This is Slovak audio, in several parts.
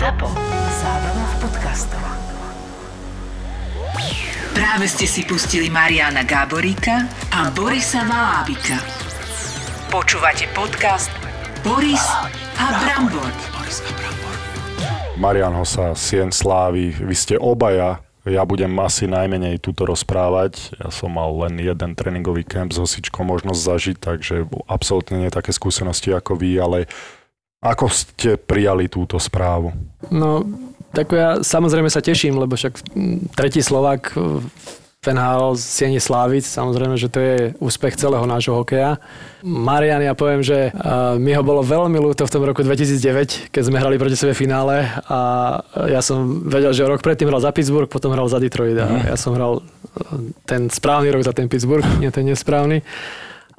ZAPO. Zábrná v podcastov. Práve ste si pustili Mariana Gáboríka a Borisa Valábika. Počúvate podcast Boris a Brambor. Marian Hosa, Sien Slávy, vy ste obaja ja budem asi najmenej túto rozprávať. Ja som mal len jeden tréningový kemp s hosičkou možnosť zažiť, takže absolútne nie také skúsenosti ako vy, ale ako ste prijali túto správu? No, tak ja samozrejme sa teším, lebo však tretí Slovak Penhal z Sieni Slávic, samozrejme, že to je úspech celého nášho hokeja. Marian, ja poviem, že uh, mi ho bolo veľmi ľúto v tom roku 2009, keď sme hrali proti sebe finále a ja som vedel, že rok predtým hral za Pittsburgh, potom hral za Detroit a mm. ja som hral ten správny rok za ten Pittsburgh, nie ten nesprávny.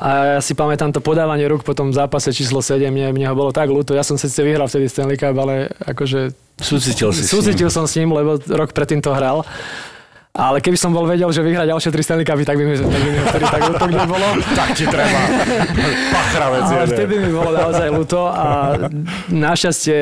A ja si pamätám to podávanie rúk po tom zápase číslo 7, mne, mne ho bolo tak ľúto. Ja som síce vyhral vtedy Stanley Cup, ale akože... Súcitil si Súcitil som s ním, lebo rok predtým to hral. Ale keby som bol vedel, že vyhrá ďalšie tri Stanley Cupy, tak by mi, tak by mi vtedy tak ľúto nebolo. tak ti treba. Pachravec Ale vtedy mi bolo naozaj ľúto a našťastie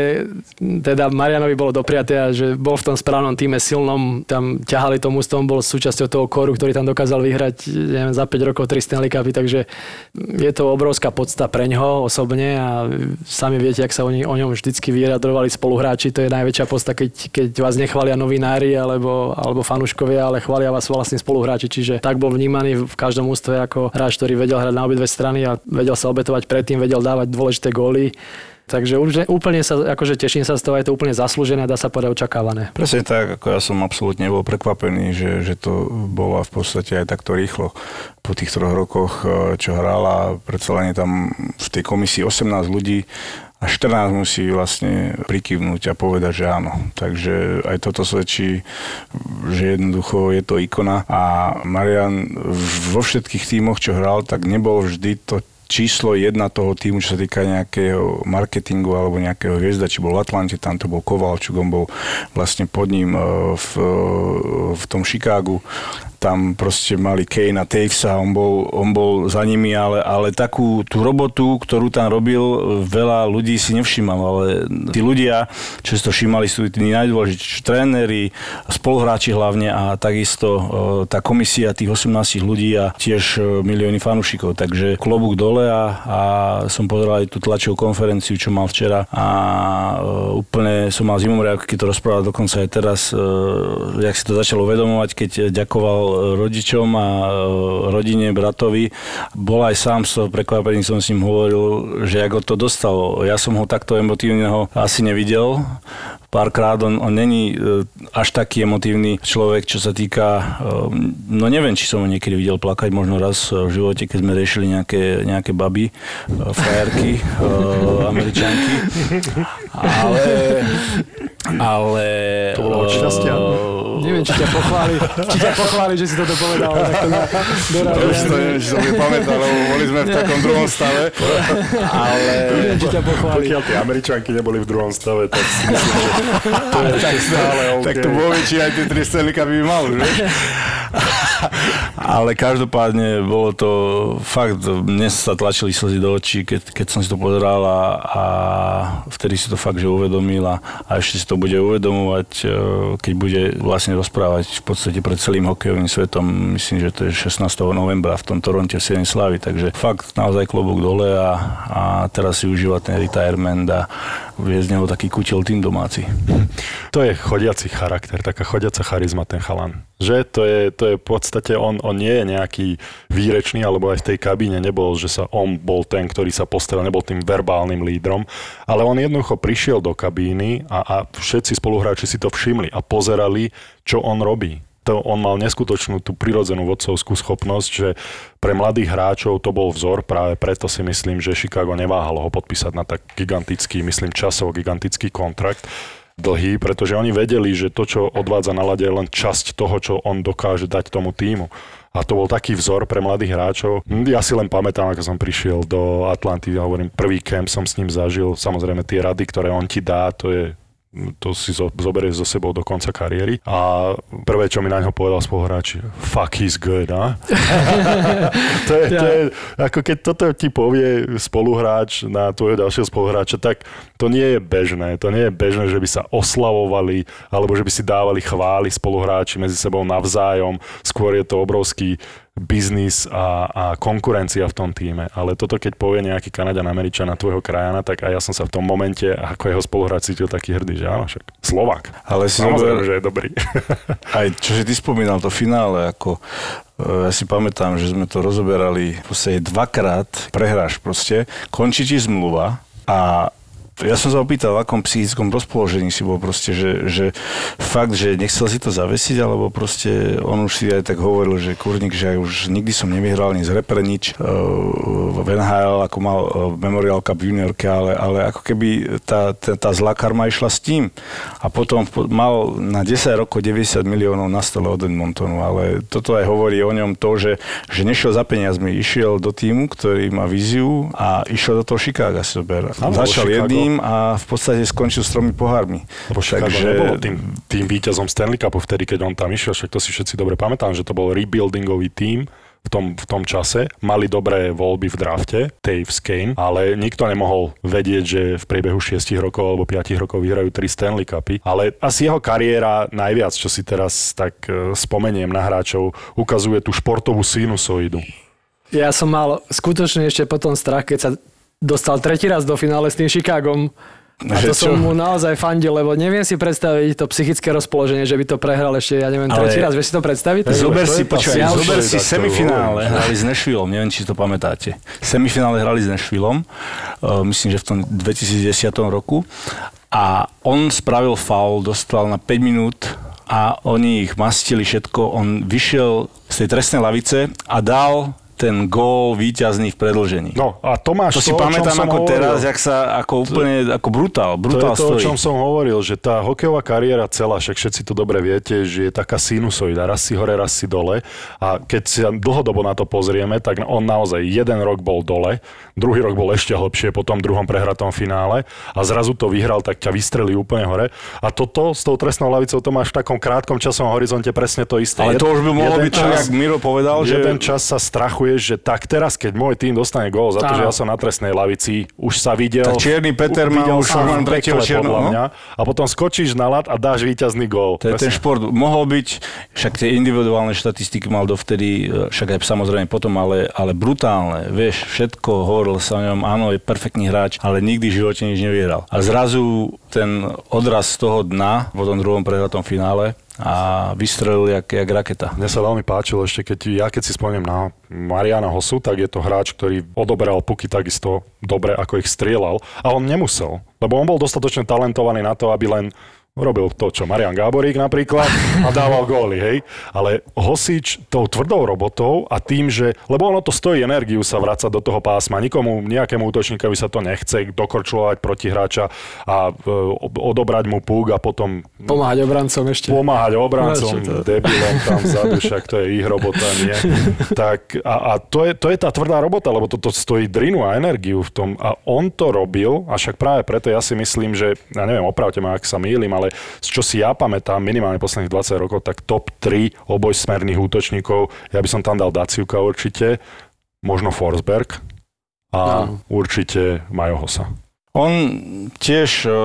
teda Marianovi bolo dopriaté a že bol v tom správnom týme silnom, tam ťahali tomu tom, bol súčasťou toho koru, ktorý tam dokázal vyhrať neviem, za 5 rokov tri Stanley Cupy, takže je to obrovská podsta pre ňoho osobne a sami viete, ak sa o, o ňom vždycky vyjadrovali spoluhráči, to je najväčšia podsta, keď, keď vás nechvália novinári alebo, alebo fanúškovia ale chvália vás vlastne spoluhráči, čiže tak bol vnímaný v každom ústve ako hráč, ktorý vedel hrať na obidve strany a vedel sa obetovať predtým, vedel dávať dôležité góly. Takže úplne sa, akože teším sa z toho, je to úplne zaslúžené, dá sa povedať očakávané. Presne tak, ako ja som absolútne nebol prekvapený, že, že to bolo v podstate aj takto rýchlo po tých troch rokoch, eh, čo hrala. Predsa len je tam v tej komisii 18 ľudí a 14 musí vlastne prikyvnúť a povedať, že áno. Takže aj toto svedčí, že jednoducho je to ikona. A Marian vo všetkých tímoch, čo hral, tak nebol vždy to číslo jedna toho týmu, čo sa týka nejakého marketingu alebo nejakého hviezda, či bol v Atlante, tam to bol Kovalčuk, on bol vlastne pod ním e, v, e, v tom Chicagu tam proste mali Kane a Tavesa, on bol, on bol za nimi, ale, ale takú tú robotu, ktorú tam robil, veľa ľudí si nevšímal, ale tí ľudia, čo si to všímali, sú tí najdôležitejší tréneri, spoluhráči hlavne a takisto e, tá komisia tých 18 ľudí a tiež e, milióny fanúšikov, takže klobúk dole a, a som pozeral aj tú tlačovú konferenciu, čo mal včera a e, úplne som mal zimomriavky, keď to rozprával dokonca aj teraz, jak si to začalo uvedomovať, keď ďakoval rodičom a e, rodine, bratovi. Bol aj sám z toho prekvapený, som s ním hovoril, že ako to dostalo. Ja som ho takto emotívneho asi nevidel párkrát. On, on není e, až taký emotívny človek, čo sa týka, e, no neviem, či som ho niekedy videl plakať, možno raz v živote, keď sme riešili nejaké, nejaké baby, frajerky, američanky. Ale, ale... To bolo od šťastia. Neviem, či ťa pochváli, či ťa pochváli, že si toto povedal. Tak to na, to už to neviem, či som mi pamätal, lebo boli sme v takom druhom stave. Ale... Neviem, či ťa pochváli. Pokiaľ tie američanky neboli v druhom stave, tak si myslím, že to je tak stále okay. Tak to vo či aj tie tri by mal, že? Ale každopádne bolo to fakt, mne sa tlačili slzy do očí, keď, keď som si to pozeral a, a vtedy si to fakt, že uvedomil a, ešte si to bude uvedomovať, e, keď bude vlastne rozprávať v podstate pred celým hokejovým svetom. Myslím, že to je 16. novembra v tom Toronte v Siene Slavy, takže fakt naozaj klobúk dole a, a teraz si užíva ten retirement a vie z neho taký kutil tým domáci. To je chodiaci charakter, taká chodiaca charizma ten chalan. Že to je, to je v podstate, on, on nie je nejaký výrečný, alebo aj v tej kabíne nebol, že sa on bol ten, ktorý sa postaral, nebol tým verbálnym lídrom, ale on jednoducho prišiel do kabíny a, a všetci spoluhráči si to všimli a pozerali, čo on robí to on mal neskutočnú tú prirodzenú vodcovskú schopnosť, že pre mladých hráčov to bol vzor, práve preto si myslím, že Chicago neváhalo ho podpísať na tak gigantický, myslím časovo gigantický kontrakt dlhý, pretože oni vedeli, že to, čo odvádza na lade, je len časť toho, čo on dokáže dať tomu týmu. A to bol taký vzor pre mladých hráčov. Ja si len pamätám, ako som prišiel do Atlanty, ja hovorím, prvý camp som s ním zažil. Samozrejme tie rady, ktoré on ti dá, to je to si zo, zoberieš so sebou do konca kariéry. A prvé, čo mi na ňo povedal spoluhráč, fuck he's good, a? to, je, to je, ako keď toto ti povie spoluhráč na tvojho ďalšieho spoluhráča, tak to nie je bežné. To nie je bežné, že by sa oslavovali alebo že by si dávali chvály spoluhráči medzi sebou navzájom. Skôr je to obrovský biznis a, a konkurencia v tom týme. Ale toto, keď povie nejaký Kanaďan Američan na tvojho krajana, tak aj ja som sa v tom momente, ako jeho spoluhráč cítil taký hrdý, že áno, však Slovak. Ale si Samozrejme, zober- že je dobrý. Aj čo si ty spomínal, to finále, ako e, ja si pamätám, že sme to rozoberali podstate dvakrát, prehráš proste, končí ti zmluva a ja som sa opýtal, v akom psychickom rozpoložení si bol proste, že, že fakt, že nechcel si to zavesiť, alebo proste on už si aj tak hovoril, že kurník, že aj už nikdy som nevyhral ani z repre nič uh, v NHL, ako mal uh, Memorial Cup juniorke, ale, ale ako keby tá, tá, tá zlá karma išla s tým. A potom mal na 10 rokov 90 miliónov na stole od Edmontonu, ale toto aj hovorí o ňom to, že, že nešiel za peniazmi, išiel do týmu, ktorý má víziu a išiel do toho Chicaga si zober. Začal Chicago. jedným a v podstate skončil s tromi pohármi. Lebo Chicago nebolo tým, tým víťazom Stanley Cupu vtedy, keď on tam išiel, však to si všetci dobre pamätám, že to bol rebuildingový tím v tom, v tom čase. Mali dobré voľby v drafte, Taves Kane, ale nikto nemohol vedieť, že v priebehu 6 rokov alebo 5 rokov vyhrajú 3 Stanley Cupy. Ale asi jeho kariéra najviac, čo si teraz tak e, spomeniem na hráčov, ukazuje tú športovú sinusoidu. Ja som mal skutočne ešte potom strach, keď sa dostal tretí raz do finále s tým Chicagom. A Že to som čo? mu naozaj fandil, lebo neviem si predstaviť to psychické rozpoloženie, že by to prehral ešte, ja neviem, Ale- tretí raz. Vieš si to predstaviť? Zober si, sinusoida, zober si semifinále, hrali s Nashvilleom, neviem, či si to pamätáte. Semifinále hrali s Nashvilleom, uh, myslím, že v tom 2010 roku. A on spravil faul, dostal na 5 minút a oni ich mastili všetko. On vyšiel z tej trestnej lavice a dal ten gól víťazný v predlžení. No a to máš to si o pamätám ako hovoril. teraz, jak sa ako úplne ako brutál, To brutál je to, o stojí. čom som hovoril, že tá hokejová kariéra celá, však všetci to dobre viete, že je taká sinusoida, raz si hore, raz si dole. A keď sa dlhodobo na to pozrieme, tak on naozaj jeden rok bol dole, druhý rok bol ešte hlbšie po tom druhom prehratom finále a zrazu to vyhral, tak ťa vystrelí úplne hore. A toto s tou trestnou lavicou to máš v takom krátkom časovom horizonte presne to isté. Ale to už by mohlo byť tak, jak Miro povedal, že... Jeden čas sa strachuješ, že tak teraz, keď môj tým dostane gól za to, Áno. že ja som na trestnej lavici, už sa videl... Tak Čierny Peter má videl už len tretieho podľa no. mňa, a potom skočíš na lat a dáš víťazný gól. To je ten šport. Mohol byť, však tie individuálne štatistiky mal dovtedy, e, však aj samozrejme potom, ale, ale brutálne. Vieš, všetko, hovoril sa o ňom, áno, je perfektný hráč, ale nikdy v živote nič nevyhral. A zrazu ten odraz z toho dna po tom druhom prehratom finále a vystrelil jak, jak raketa. Mne sa veľmi páčilo ešte, keď ja keď si spomínam na Mariana Hosu, tak je to hráč, ktorý odoberal puky takisto dobre, ako ich strieľal. A on nemusel, lebo on bol dostatočne talentovaný na to, aby len robil to, čo Marian Gáborík napríklad a dával góly, hej. Ale Hosič tou tvrdou robotou a tým, že, lebo ono to stojí energiu sa vrácať do toho pásma, nikomu, nejakému útočníkovi sa to nechce dokorčulovať protihráča a e, odobrať mu púk a potom Pomáhať obrancom ešte. pomáhať obrancom, No, debilom tam vzadu, však to je ich robota, nie? Tak a, a to, je, to je tá tvrdá robota, lebo toto stojí drinu a energiu v tom. A on to robil, a však práve preto ja si myslím, že, ja neviem, opravte ma, ak sa mýlim, ale z čo si ja pamätám, minimálne posledných 20 rokov, tak top 3 obojsmerných útočníkov, ja by som tam dal Daciuka určite, možno Forsberg a Áno. určite Majo Hosa. On tiež uh,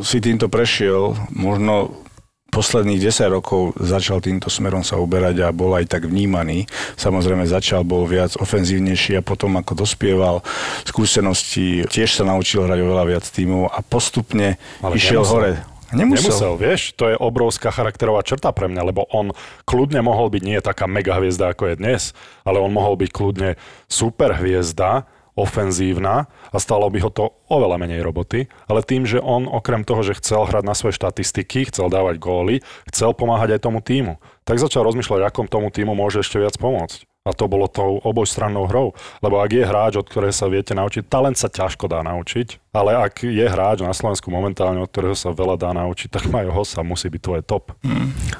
si týmto prešiel, možno posledných 10 rokov začal týmto smerom sa uberať a bol aj tak vnímaný. Samozrejme začal, bol viac ofenzívnejší a potom ako dospieval skúsenosti, tiež sa naučil hrať oveľa viac tímov a postupne Ale išiel hore. Nemusel. Nemusel, vieš, to je obrovská charakterová črta pre mňa, lebo on kľudne mohol byť nie taká mega hviezda, ako je dnes, ale on mohol byť kľudne super hviezda, ofenzívna a stalo by ho to oveľa menej roboty, ale tým, že on okrem toho, že chcel hrať na svoje štatistiky, chcel dávať góly, chcel pomáhať aj tomu týmu, tak začal rozmýšľať, akom tomu týmu môže ešte viac pomôcť. A to bolo tou obojstrannou hrou. Lebo ak je hráč, od ktorého sa viete naučiť, talent sa ťažko dá naučiť, ale ak je hráč na Slovensku momentálne, od ktorého sa veľa dá naučiť, tak Majo Hossa musí byť tvoje top.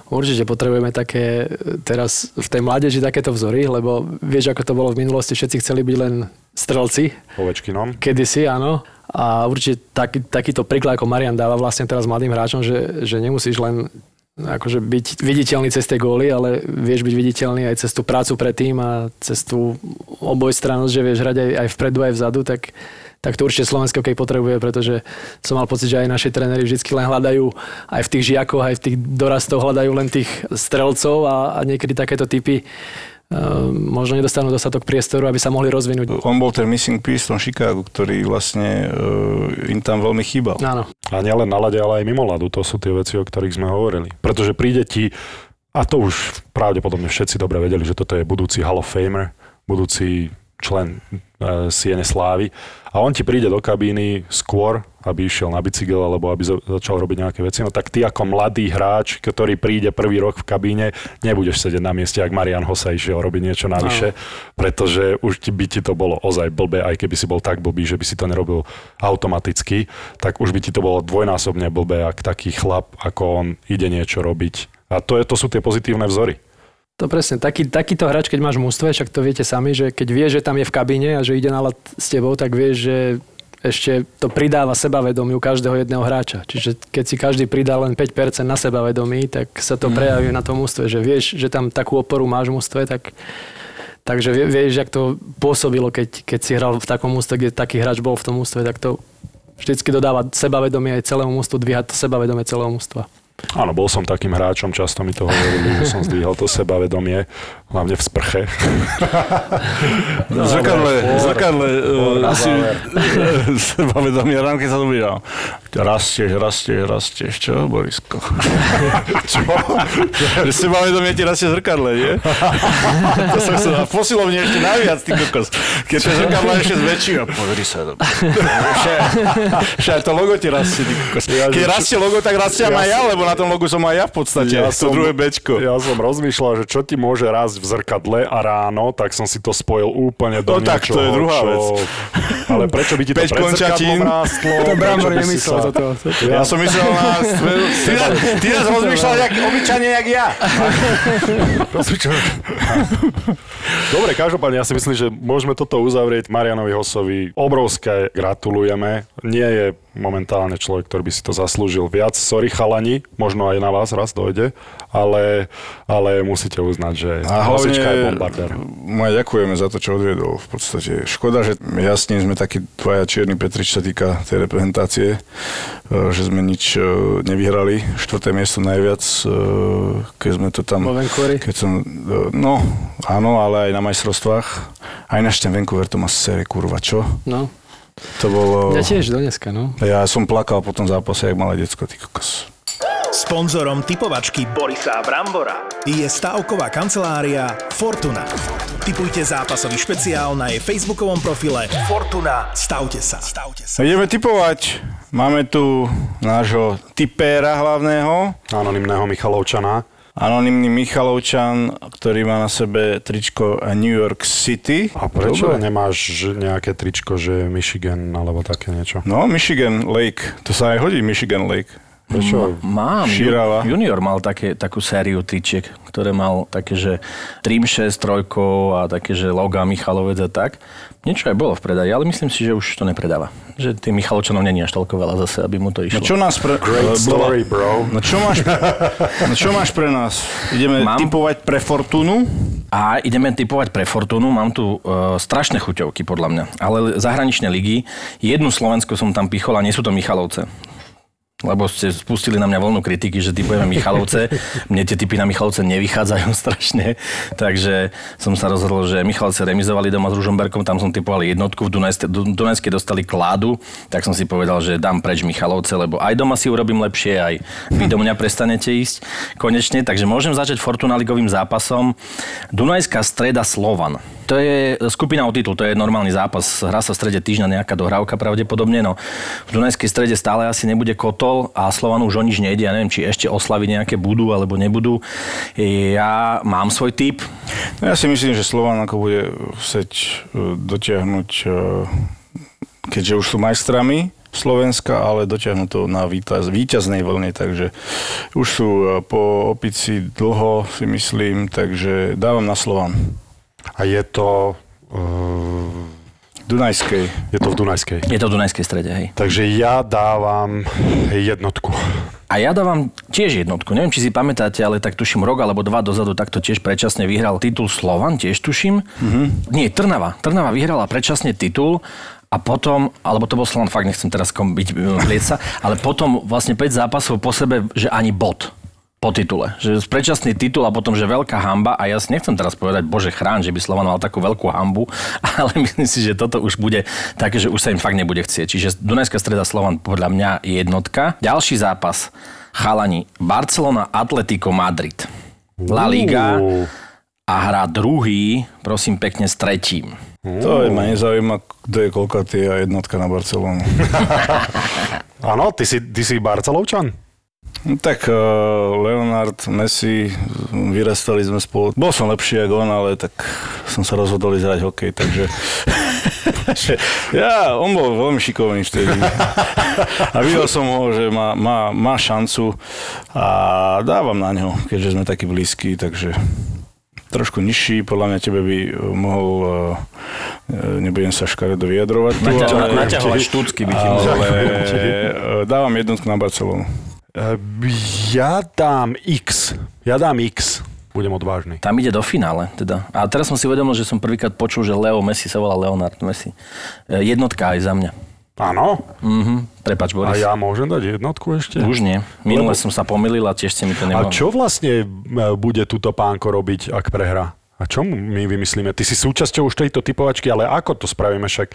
Určite potrebujeme také e, teraz v tej mládeži takéto vzory, lebo vieš, ako to bolo v minulosti, všetci chceli byť len strelci, Ovečkinom. kedysi, áno. A určite taký, takýto príklad, ako Marian dáva vlastne teraz mladým hráčom, že, že nemusíš len akože byť viditeľný cez tie góly, ale vieš byť viditeľný aj cez tú prácu pre tým a cez tú obojstrannosť, že vieš hrať aj, aj vpredu, aj vzadu, tak tak to určite Slovensko keď potrebuje, pretože som mal pocit, že aj naši tréneri vždy len hľadajú aj v tých žiakoch, aj v tých dorastoch hľadajú len tých strelcov a, a niekedy takéto typy možno nedostanú dostatok priestoru, aby sa mohli rozvinúť. On bol ten missing piece v tom Chicagu, ktorý vlastne uh, im tam veľmi chýbal. Áno. A nielen na lade, ale aj mimo ľadu, to sú tie veci, o ktorých sme hovorili. Pretože príde ti, a to už pravdepodobne všetci dobre vedeli, že toto je budúci Hall of Famer, budúci člen Siene Slávy a on ti príde do kabíny skôr, aby išiel na bicykel alebo aby za- začal robiť nejaké veci, no tak ty ako mladý hráč, ktorý príde prvý rok v kabíne, nebudeš sedieť na mieste, ak Marian Hosa išiel robiť niečo navyše, pretože už by ti to bolo ozaj blbé, aj keby si bol tak blbý, že by si to nerobil automaticky, tak už by ti to bolo dvojnásobne blbé, ak taký chlap ako on ide niečo robiť. A to, je, to sú tie pozitívne vzory. To presne, taký, takýto hráč, keď máš v mústve, však to viete sami, že keď vie, že tam je v kabíne a že ide na lat s tebou, tak vieš, že ešte to pridáva sebavedomiu každého jedného hráča. Čiže keď si každý pridá len 5% na sebavedomí, tak sa to prejaví na tom mústve, že vieš, že tam takú oporu máš v mústve, tak Takže vie- vieš, jak to pôsobilo, keď, keď si hral v takom mústve, kde taký hráč bol v tom mústve, tak to vždycky dodáva sebavedomie aj celému mústvu, dvíha to sebavedomie celého mústva. Áno, bol som takým hráčom, často mi to hovorili, že som zdvíhal to sebavedomie, hlavne v sprche. V zrkadle, zrkadle asi záver. sebavedomie, ráno keď sa videl. Rastieš, rastieš, rastieš, čo, Borisko? čo? Že sebavedomie ti rastie zrkadle, nie? to som sa v posilovni ešte najviac, ty kokos. Keď to zrkadlo ešte zväčší, a pozri sa. dobre. Však- to logo ti rastie, ty kokos. Keď rastie logo, tak rastie Ja aj ja, lebo na tom logu som aj ja v podstate. Ja to druhé bečko. Ja som rozmýšľal, že čo ti môže rásť v zrkadle a ráno, tak som si to spojil úplne do No tak, to niečoho, je druhá čo... vec. Ale prečo by ti to pred zrkadlom rástlo? To Prečo Brambor by si nemyslel sa- toto. Ja som myslel na... Ty, nás- ty nás rozmýšľal jak, obyčajne, jak ja. Dobre, každopádne ja si myslím, že môžeme toto uzavrieť. Marianovi Hosovi obrovské gratulujeme. Nie je momentálne človek, ktorý by si to zaslúžil viac. Sorry chalani, možno aj na vás raz dojde, ale, ale musíte uznať, že A Hosička je hlavne bombardér. aj ďakujeme za to, čo odviedol. V podstate škoda, že jasne sme takí dvaja čierni Petrič, čo sa týka tej reprezentácie, e, že sme nič e, nevyhrali. Štvrté miesto najviac, e, keď sme to tam... Keď som, no, áno, ale aj na majstrovstvách. Aj náš ten Vancouver to má série, kurva, čo? No, To bolo... ja tiež do dneska, no. Ja som plakal po tom zápase, jak malé decko, ty kokos. Sponzorom typovačky Borisa Brambora je stavková kancelária Fortuna. Typujte zápasový špeciál na jej facebookovom profile Fortuna. Stavte sa. Stavte sa. Ideme typovať. Máme tu nášho tipéra hlavného, Anonymného Michalovčana. Anonymný Michalovčan, ktorý má na sebe tričko New York City. A prečo Dobre. nemáš nejaké tričko, že Michigan alebo také niečo? No, Michigan Lake. To sa aj hodí, Michigan Lake. Prečo? Mám. Šírava. Ju- Junior mal také, takú sériu tyčiek, ktoré mal také, že Trim 6 trojkou a také, že loga Michalovec a tak. Niečo aj bolo v predaji, ale myslím si, že už to nepredáva. Že tým Michalovčanov není až toľko veľa zase, aby mu to No išlo. čo nás pre... Great story, bro. No čo máš, no čo máš pre nás? Ideme Mám- typovať pre Fortunu. A ideme typovať pre Fortunu. Mám tu e, strašné chuťovky, podľa mňa. Ale zahraničné ligy. Jednu Slovensku som tam pichol a nie sú to Michalovce. Lebo ste spustili na mňa voľnú kritiky, že typujeme Michalovce. Mne tie typy na Michalovce nevychádzajú strašne. Takže som sa rozhodol, že Michalovce remizovali doma s Ružomberkom, tam som typoval jednotku, v Dunajske, Du- Dunajske dostali kládu, tak som si povedal, že dám preč Michalovce, lebo aj doma si urobím lepšie, aj vy do mňa prestanete ísť konečne. Takže môžem začať Fortuna ligovým zápasom. Dunajská streda Slovan. To je skupina o titul, to je normálny zápas. Hrá sa v strede týždňa nejaká dohrávka pravdepodobne, no v Dunajskej strede stále asi nebude kotol a Slovanu už o nič nejde. Ja neviem, či ešte oslavy nejaké budú alebo nebudú. Ja mám svoj typ. No Ja si myslím, že Slovan ako bude chcieť e, dotiahnuť, e, keďže už sú majstrami Slovenska, ale dotiahnu to na víťaz, víťaznej vlne, takže už sú e, po opici dlho, si myslím, takže dávam na Slovan. A je to... Uh, Dunajskej. je to v Dunajskej. Je to v Dunajskej strede, hej. Takže ja dávam jednotku. A ja dávam tiež jednotku. Neviem, či si pamätáte, ale tak tuším rok alebo dva dozadu takto tiež predčasne vyhral titul Slovan, tiež tuším. Mm-hmm. Nie, Trnava. Trnava vyhrala predčasne titul A potom, alebo to bol Slovan, fakt nechcem teraz kom byť plieca, ale potom vlastne 5 zápasov po sebe, že ani bod po titule. Že predčasný titul a potom, že veľká hamba a ja si nechcem teraz povedať, bože chrán, že by Slovan mal takú veľkú hambu, ale myslím si, že toto už bude také, že už sa im fakt nebude chcieť. Čiže Dunajská streda Slovan podľa mňa je jednotka. Ďalší zápas, chalani, Barcelona, Atletico Madrid. La Liga a hrá druhý, prosím pekne, s tretím. To je, ma nezaujíma, kto je koľkatý a jednotka na Barcelonu. Áno, ty si, ty si Barcelovčan? No, tak uh, Leonard, Messi, vyrastali sme spolu. Bol som lepší ako on, ale tak som sa rozhodol ísť hrať hokej, takže... ja, on bol veľmi šikovný vtedy. A videl som ho, že má, má, má šancu a dávam na ňo, keďže sme takí blízki, takže trošku nižší, podľa mňa tebe by mohol, uh, nebudem sa škaredo vyjadrovať. naťahovať štúcky by ti mohol. uh, dávam jednotku na Barcelonu. Ja dám X. Ja dám X. Budem odvážny. Tam ide do finále, teda. A teraz som si uvedomil, že som prvýkrát počul, že Leo Messi sa volá Leonard Messi. E, Jednotka aj za mňa. Áno? Mhm. Prepač, A Boris. ja môžem dať jednotku ešte? Už nie. Minule Lebo- som sa pomýlil a tiež ste mi to A nemohli. čo vlastne e, bude túto pánko robiť, ak prehrá? A čo my vymyslíme? Ty si súčasťou už tejto typovačky, ale ako to spravíme? Však,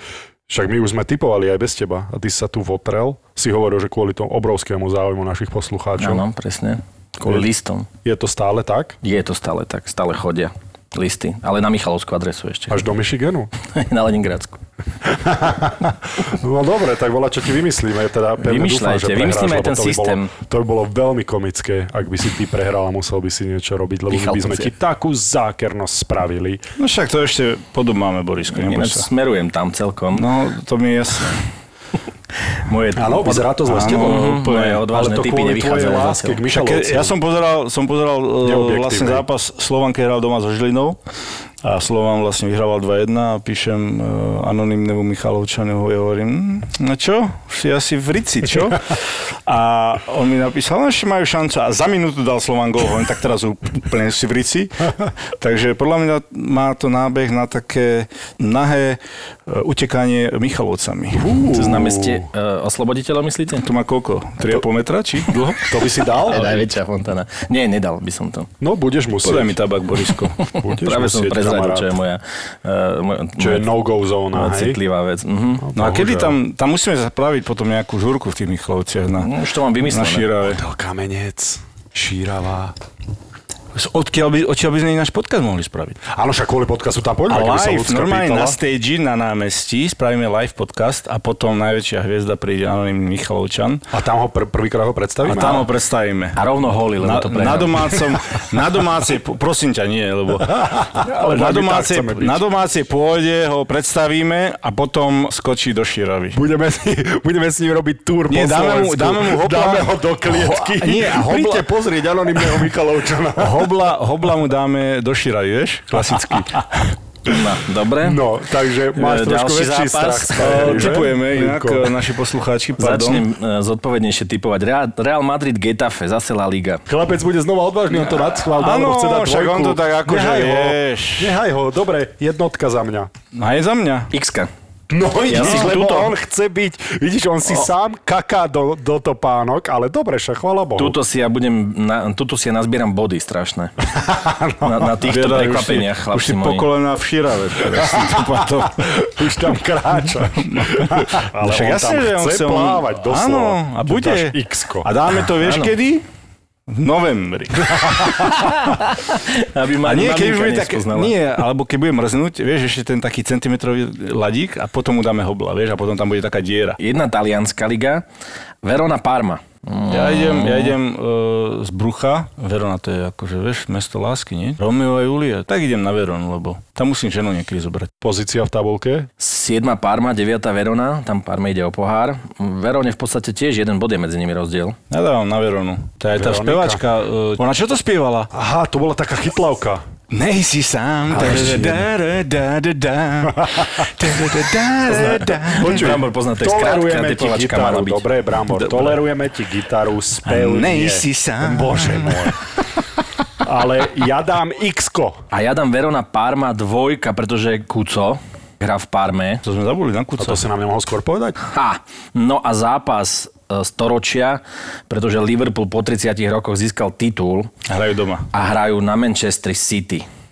však my už sme typovali aj bez teba. A ty sa tu votrel. Si hovoril, že kvôli tomu obrovskému záujmu našich poslucháčov. Áno, presne. Kvôli listom. Je to stále tak? Je to stále tak. Stále chodia listy. Ale na Michalovskú adresu ešte. Až do Michiganu? na Leningradsku. No dobre, tak volá, čo ti vymyslíme. Teda pevne dúfam, Vymýšľajte, že vymyslíme aj ten to by systém. Bolo, to by bolo veľmi komické, ak by si ty prehral a musel by si niečo robiť, lebo my by sme ti takú zákernosť spravili. No však to ešte podobáme, Borisko, Ináč smerujem tam celkom. No, to mi je jasné. Moje, Áno, vyzerá to zle s tebou. Mhm, moje odvážne Ale to typy nevychádzajú láske k ja som pozeral, som pozeral Neobjektívnej. vlastne zápas Slovan, keď hral doma so Žilinou a Slovan vlastne vyhrával 2-1 a píšem uh, anonimnému Michalovčanu, ja hovorím, "Hm, no čo, už si asi v Rici, čo? A on mi napísal, no ešte majú šancu a za minútu dal Slovan gol, hovorím, tak teraz úplne si v Rici. Takže podľa mňa má to nábeh na také nahé uh, utekanie Michalovcami. Cez námestie uh, osloboditeľa, myslíte? To má koľko? 3,5 metra, či dlho? To by si dal? Najväčšia fontana. Nie, nedal by som to. No, budeš musieť. Podaj mi tabak, Borisko. Budeš Práve som musieť, kamarát. čo je moja, uh, moja, Čo je no-go zóna, moja hej? citlivá vec. Mhm. No a kedy tam, tam musíme spraviť potom nejakú žúrku v tých Michlovciach na, No, Už to mám na vymyslené. Šírave. To kamenec, šíravá. Odkiaľ by, odkiaľ by sme náš podcast mohli spraviť? Áno, však kvôli podcastu tam A poďme, keby sa ľudská normálne pýtala. na stage, na námestí, spravíme live podcast a potom najväčšia hviezda príde anonimný Michalovčan A tam ho pr- prvýkrát ho a predstavíme? tam ho predstavíme. A rovno holy, lebo Na, to na prehral. domácom, na domácej, prosím ťa, nie, lebo Ale na domácej, na domácej pôde ho predstavíme a potom skočí do Šíravy. Budeme, si, budeme s ním robiť túr Nie, po dáme mu- Slovensku. dáme mu hopla- dáme ho do klietky. Ho- nie, a hopla- Príďte pozrieť anonimného Michalovčana. Hobla, hobla mu dáme do Šíravy, vieš? Klasicky. No, dobre. No, takže máš E, trošku ďalší väčší zápas. strach. Typujeme inak, Linko. e, naši poslucháči, pardon. Začnem zodpovednejšie typovať. Real, Real Madrid Getafe, zase La Liga. Chlapec bude znova odvážny, on to nadschval, Áno, chce dať však on to tak akože, Nehaj ho, nehaj ho, dobre, jednotka za mňa. No aj za mňa. Xka. No Ja lebo tuto. on chce byť, vidíš, on si sám kaká do, do topánok, ale dobre, však chvala Bohu. Tuto si ja budem, na, tuto si ja nazbieram body strašné. na, na týchto Teda už si- prekvapeniach, Už chlapci si moji. pokolená v potom. Už tam kráča. ale Však on jasne, tam že on chce chce on- plávať doslova. Áno, a Že bude. X-ko. A dáme to, vieš Áno. kedy? V novembri. Aby ma nie, keď bude také, nespoznala. nie, alebo keď bude mrznúť, vieš, ešte ten taký centimetrový ladík a potom mu dáme hobla, vieš, a potom tam bude taká diera. Jedna talianská liga, Verona Parma. Ja idem, ja idem uh, z Brucha, Verona to je akože, vieš, mesto lásky, nie? Romeo a Julia, tak idem na Veronu, lebo tam musím ženu niekedy zobrať. Pozícia v tabulke. 7. Parma, 9. Verona, tam Parma ide o pohár. V Verone v podstate tiež jeden bod je medzi nimi rozdiel. Ja dávam na Veronu. To je aj tá Veronika. spevačka. Uh, ona čo to spievala? Aha, to bola taká chytlavka. Nej si sám. Počuj, Brambor pozná text. Krátka tolerujeme ti typovačka mala gitaru, byť. dobre, Brambor, tolerujeme ti gitaru, spev nej nie. si sám. Bože môj. Ale ja dám x A ja dám Verona Parma dvojka, pretože Kuco. hrá v Parme. To sme zabudli na A kuca. to si nám nemohol skôr povedať? Ha, no a zápas storočia, pretože Liverpool po 30 rokoch získal titul Hrajú doma. a hrajú na Manchester City.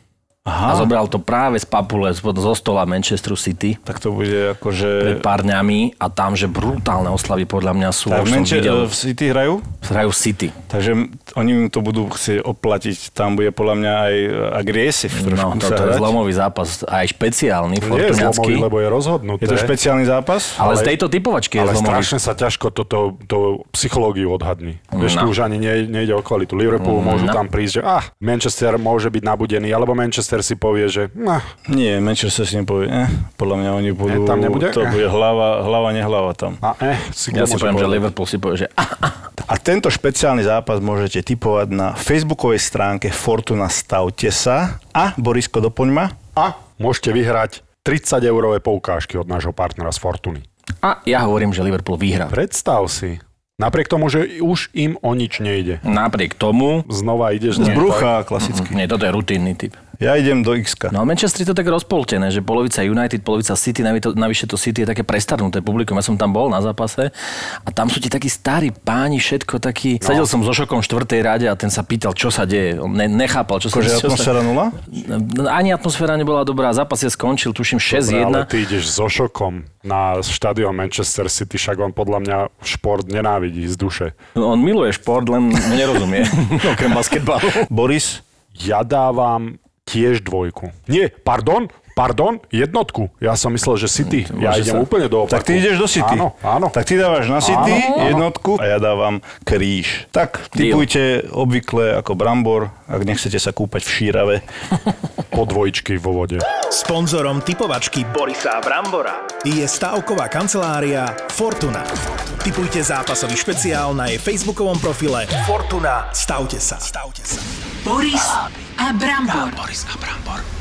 A Aha. zobral to práve z papule, z- zo stola Manchesteru City Tak to bude pred akože... pár dňami a tam, že brutálne oslavy podľa mňa sú. Tak Manche- videl, v City hrajú? hrajú City. Takže oni im to budú chcieť oplatiť. Tam bude podľa mňa aj agresív No, sa toto je zlomový zápas, aj špeciálny, Nie je zlomový, lebo je rozhodnuté. Je to špeciálny zápas? Ale, z ale- tejto typovačky je Ale zlomový. strašne sa ťažko toto to psychológiu odhadní. Vieš, No. tu už ani ne, nejde o kvalitu. Liverpool môžu tam prísť, že ah, Manchester môže byť nabudený, alebo Manchester si povie, že ah, Nie, Manchester si nepovie. Eh, podľa mňa oni budú... tam nebude? To Eh. bude hlava, hlava, nehlava tam. a eh, si Ja si poviem, že? Liverpool si povie, že ah, A tento špeciálny zápas môžete typovať na facebookovej stránke Fortuna Stavte sa. A Borisko, doplň ma. A môžete vyhrať 30 eurové poukážky od nášho partnera z Fortuny. a ja hovorím, že Liverpool vyhrá. Predstav si, napriek tomu, že už im o nič nejde. Napriek tomu, Znova ideš... Z brucha klasicky. nie, toto je rutinný typ. Ja idem do x No a Manchester je to tak rozpoltené, že polovica United, polovica City, navyše to City je také prestarnuté publikum. Ja som tam bol na zápase a tam sú ti takí starí páni, všetko takí. No. Sedel som so šokom v štvrtej rade a ten sa pýtal, čo sa deje. On ne, nechápal, čo sa Akože čo atmosféra nula? Sa... Ani atmosféra nebola dobrá, zápas je skončil, tuším Dobre, ale 6-1. ty ideš so šokom na štadión Manchester City, však on podľa mňa šport nenávidí z duše. On miluje šport, len nerozumie, okrem basketbalu. Boris? Ja dávam tiež dvojku. Nie, pardon, pardon, jednotku. Ja som myslel, že City. Ja Môže idem sa. úplne do opaku. Tak ty ideš do City. Áno, áno. Tak ty dávaš na City Áno, áno. jednotku a ja dávam kríž. Tak typujte obvykle ako brambor, ak nechcete sa kúpať v šírave. Po dvojčky vo vode. Sponzorom typovačky Borisa Brambora je stavková kancelária Fortuna. Typujte zápasový špeciál na jej facebookovom profile Fortuna. Stavte sa. Stavte sa. Boris a Brambor. Boris a Brambor.